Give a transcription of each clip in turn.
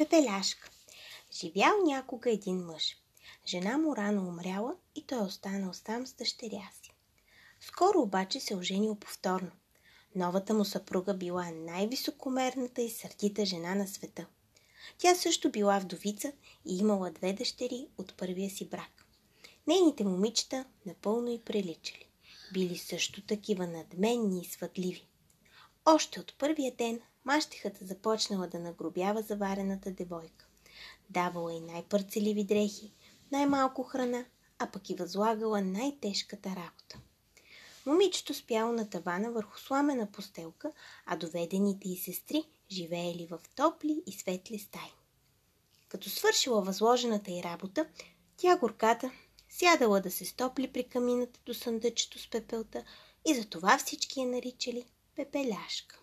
Пепеляшка Живял някога един мъж. Жена му рано умряла и той останал сам с дъщеря си. Скоро обаче се оженил повторно. Новата му съпруга била най-високомерната и сърдита жена на света. Тя също била вдовица и имала две дъщери от първия си брак. Нейните момичета напълно и приличали. Били също такива надменни и свъдливи. Още от първия ден мащехата започнала да нагробява заварената девойка. Давала и най-пърцеливи дрехи, най-малко храна, а пък и възлагала най-тежката работа. Момичето спяло на тавана върху сламена постелка, а доведените й сестри живеели в топли и светли стаи. Като свършила възложената й работа, тя горката сядала да се стопли при камината до съндъчето с пепелта и затова всички я наричали Пепеляшка.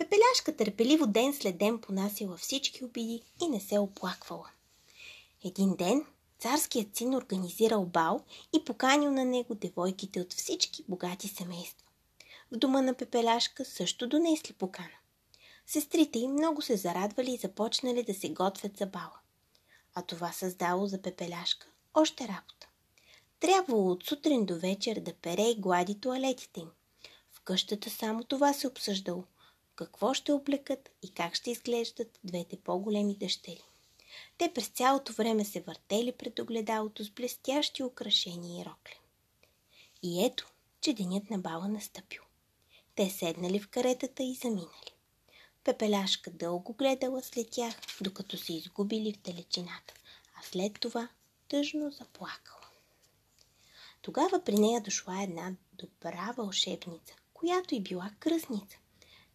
Пепеляшка търпеливо ден след ден понасяла всички обиди и не се оплаквала. Един ден царският син организирал бал и поканил на него девойките от всички богати семейства. В дома на Пепеляшка също донесли покана. Сестрите им много се зарадвали и започнали да се готвят за бала. А това създало за Пепеляшка още работа. Трябвало от сутрин до вечер да пере и глади туалетите им. В къщата само това се обсъждало – какво ще облекат и как ще изглеждат двете по-големи дъщери. Те през цялото време се въртели пред огледалото с блестящи украшения и рокли. И ето, че денят на бала настъпил. Те седнали в каретата и заминали. Пепеляшка дълго гледала след тях, докато се изгубили в далечината, а след това тъжно заплакала. Тогава при нея дошла една добра вълшебница, която и била кръсница.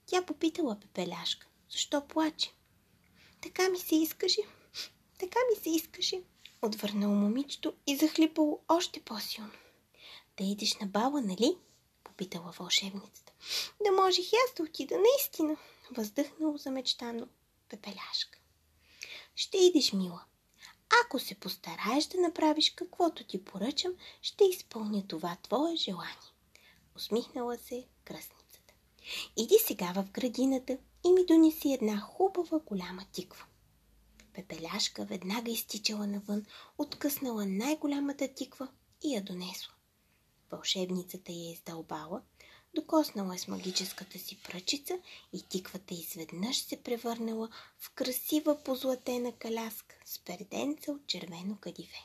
Тя попитала Пепеляшка, защо плаче. Така ми се искаше, така ми се искаше, отвърнало момичето и захлипало още по-силно. Да идеш на бала, нали? попитала вълшебницата. Да можех и аз да отида, наистина, въздъхнало замечтано Пепеляшка. Ще идеш, мила. Ако се постараеш да направиш каквото ти поръчам, ще изпълня това твое желание. Усмихнала се кръстни. Иди сега в градината и ми донеси една хубава голяма тиква. Пепеляшка веднага изтичала навън, откъснала най-голямата тиква и я донесла. Вълшебницата я издълбала, докоснала с магическата си пръчица и тиквата изведнъж се превърнала в красива позлатена каляска с перденца от червено кадиве.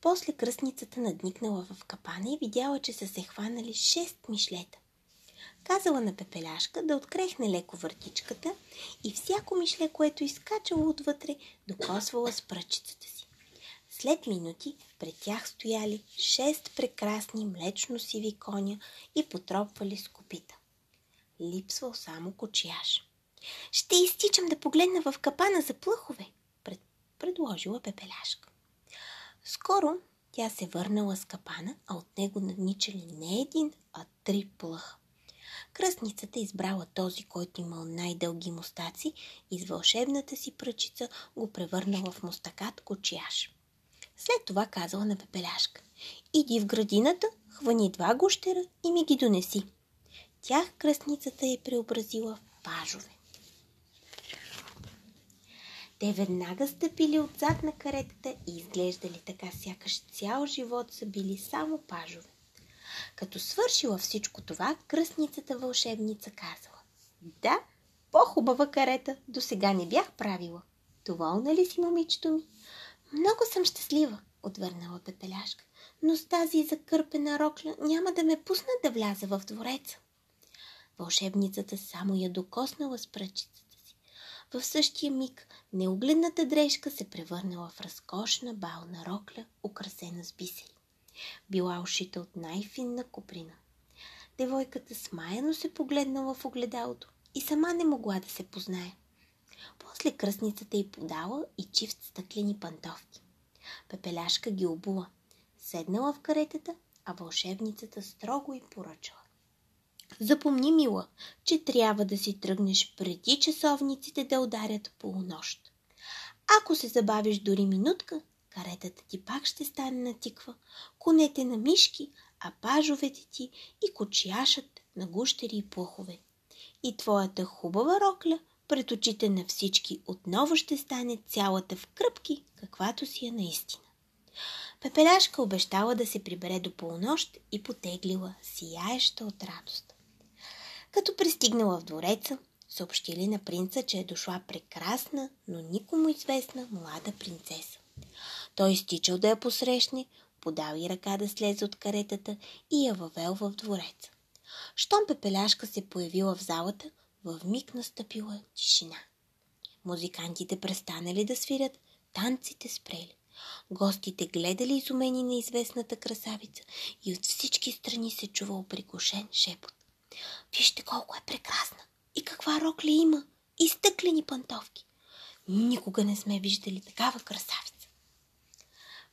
После кръстницата надникнала в капана и видяла, че са се хванали шест мишлета казала на Пепеляшка да открехне леко въртичката и всяко мишле, което изкачало отвътре, докосвала с пръчицата си. След минути пред тях стояли шест прекрасни млечно-сиви коня и потропвали с копита. Липсвал само кочияш. Ще изтичам да погледна в капана за плъхове, пред... предложила Пепеляшка. Скоро тя се върнала с капана, а от него надничали не един, а три плъха. Кръстницата избрала този, който имал най-дълги мустаци и с вълшебната си пръчица го превърнала в мустакат кочияш. След това казала на Пепеляшка. Иди в градината, хвани два гущера и ми ги донеси. Тях кръстницата е преобразила в пажове. Те веднага стъпили отзад на каретата и изглеждали така, сякаш цял живот са били само пажове. Като свършила всичко това, кръстницата вълшебница казала. Да, по-хубава карета до сега не бях правила. Доволна ли си, момичето ми? Много съм щастлива, отвърнала Пепеляшка, но с тази закърпена рокля няма да ме пусна да вляза в двореца. Вълшебницата само я докоснала с пръчицата си. В същия миг неугледната дрежка се превърнала в разкошна бална рокля, украсена с бисери била ушита от най-финна куприна. Девойката смаяно се погледнала в огледалото и сама не могла да се познае. После кръстницата й подала и чифт стъклени пантовки. Пепеляшка ги обула. Седнала в каретата, а вълшебницата строго й поръчала. Запомни, мила, че трябва да си тръгнеш преди часовниците да ударят полунощ. Ако се забавиш дори минутка, Каретата ти пак ще стане на тиква, конете на мишки, а пажовете ти и кочияшът на гущери и плъхове. И твоята хубава рокля пред очите на всички отново ще стане цялата в кръпки, каквато си е наистина. Пепеляшка обещала да се прибере до полунощ и потеглила, сияеща от радост. Като пристигнала в двореца, съобщили на принца, че е дошла прекрасна, но никому известна млада принцеса. Той изтичал да я посрещне, подал и ръка да слезе от каретата и я въвел в двореца. Щом пепеляшка се появила в залата, в миг настъпила тишина. Музикантите престанали да свирят, танците спрели. Гостите гледали изумени на известната красавица и от всички страни се чувал приглушен шепот. Вижте колко е прекрасна! И каква рокля има! И стъклени пантовки! Никога не сме виждали такава красавица.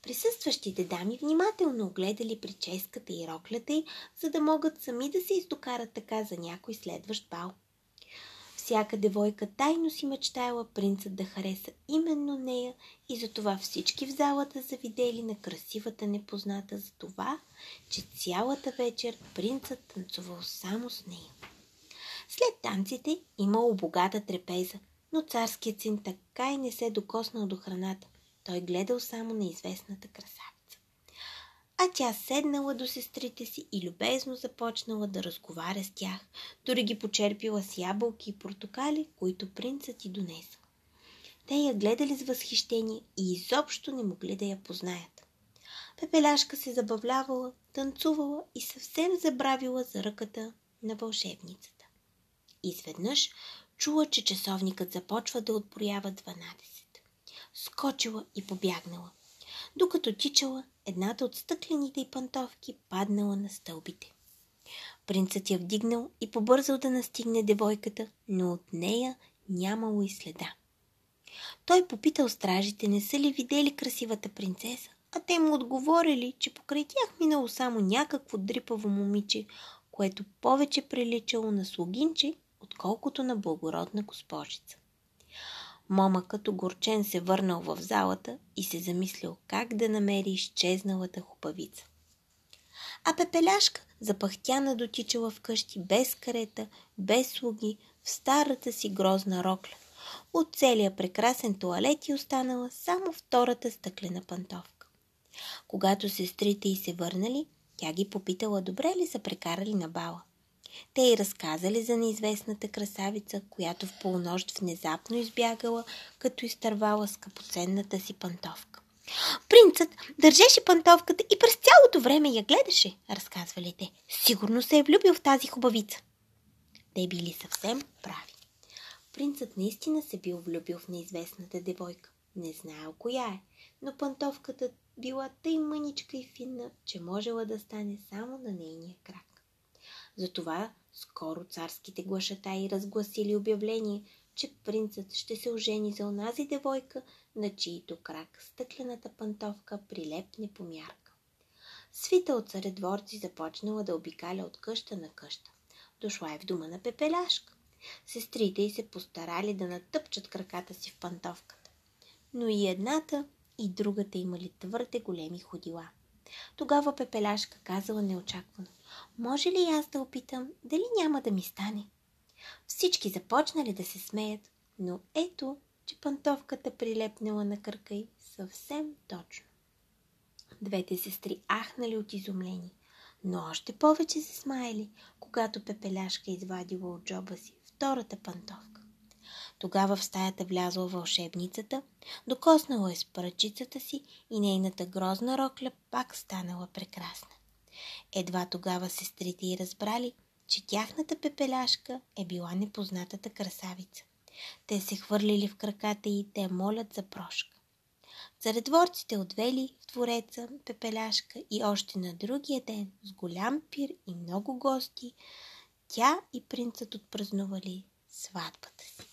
Присъстващите дами внимателно огледали прическата и роклята й, за да могат сами да се издокарат така за някой следващ бал. Всяка девойка тайно си мечтаяла принцът да хареса именно нея и затова всички в залата завидели на красивата непозната за това, че цялата вечер принцът танцувал само с нея. След танците имало богата трепеза, но царският син така и не се докоснал до храната. Той гледал само на известната красавица. А тя седнала до сестрите си и любезно започнала да разговаря с тях, дори ги почерпила с ябълки и портокали, които принцът ти донесъл. Те я гледали с възхищение и изобщо не могли да я познаят. Пепеляшка се забавлявала, танцувала и съвсем забравила за ръката на вълшебницата. Изведнъж чула, че часовникът започва да отброява 12. Скочила и побягнала. Докато тичала, едната от стъклените й пантовки паднала на стълбите. Принцът я вдигнал и побързал да настигне девойката, но от нея нямало и следа. Той попитал стражите не са ли видели красивата принцеса, а те му отговорили, че покрай тях минало само някакво дрипаво момиче, което повече приличало на слугинче, отколкото на благородна госпожица. Мома като горчен се върнал в залата и се замислил как да намери изчезналата хубавица. А Пепеляшка запахтяна дотичала вкъщи без карета, без слуги, в старата си грозна рокля. От целия прекрасен туалет и останала само втората стъклена пантовка. Когато сестрите й се върнали, тя ги попитала добре ли са прекарали на бала. Те й разказали за неизвестната красавица, която в полунощ внезапно избягала, като изтървала скъпоценната си пантовка. Принцът държеше пантовката и през цялото време я гледаше, разказвали те. Сигурно се е влюбил в тази хубавица. Те били съвсем прави. Принцът наистина се бил влюбил в неизвестната девойка. Не знаел коя е, но пантовката била тъй мъничка и финна, че можела да стане само на нейния крак. Затова скоро царските глашатаи разгласили обявление, че принцът ще се ожени за онази девойка, на чието крак стъклената пантовка прилепне по мярка. Свита от царедворци започнала да обикаля от къща на къща. Дошла е в дома на пепеляшка. Сестрите й се постарали да натъпчат краката си в пантовката. Но и едната, и другата имали твърде големи ходила. Тогава Пепеляшка казала неочаквано. Може ли аз да опитам, дали няма да ми стане? Всички започнали да се смеят, но ето, че пантовката прилепнала на кръка й съвсем точно. Двете сестри ахнали от изумление, но още повече се смаяли, когато Пепеляшка извадила от джоба си втората пантовка. Тогава в стаята влязла вълшебницата, докоснала е с пръчицата си и нейната грозна рокля пак станала прекрасна. Едва тогава сестрите й разбрали, че тяхната пепеляшка е била непознатата красавица. Те се хвърлили в краката и те молят за прошка. Царедворците отвели в двореца пепеляшка и още на другия ден с голям пир и много гости тя и принцът отпразнували сватбата си.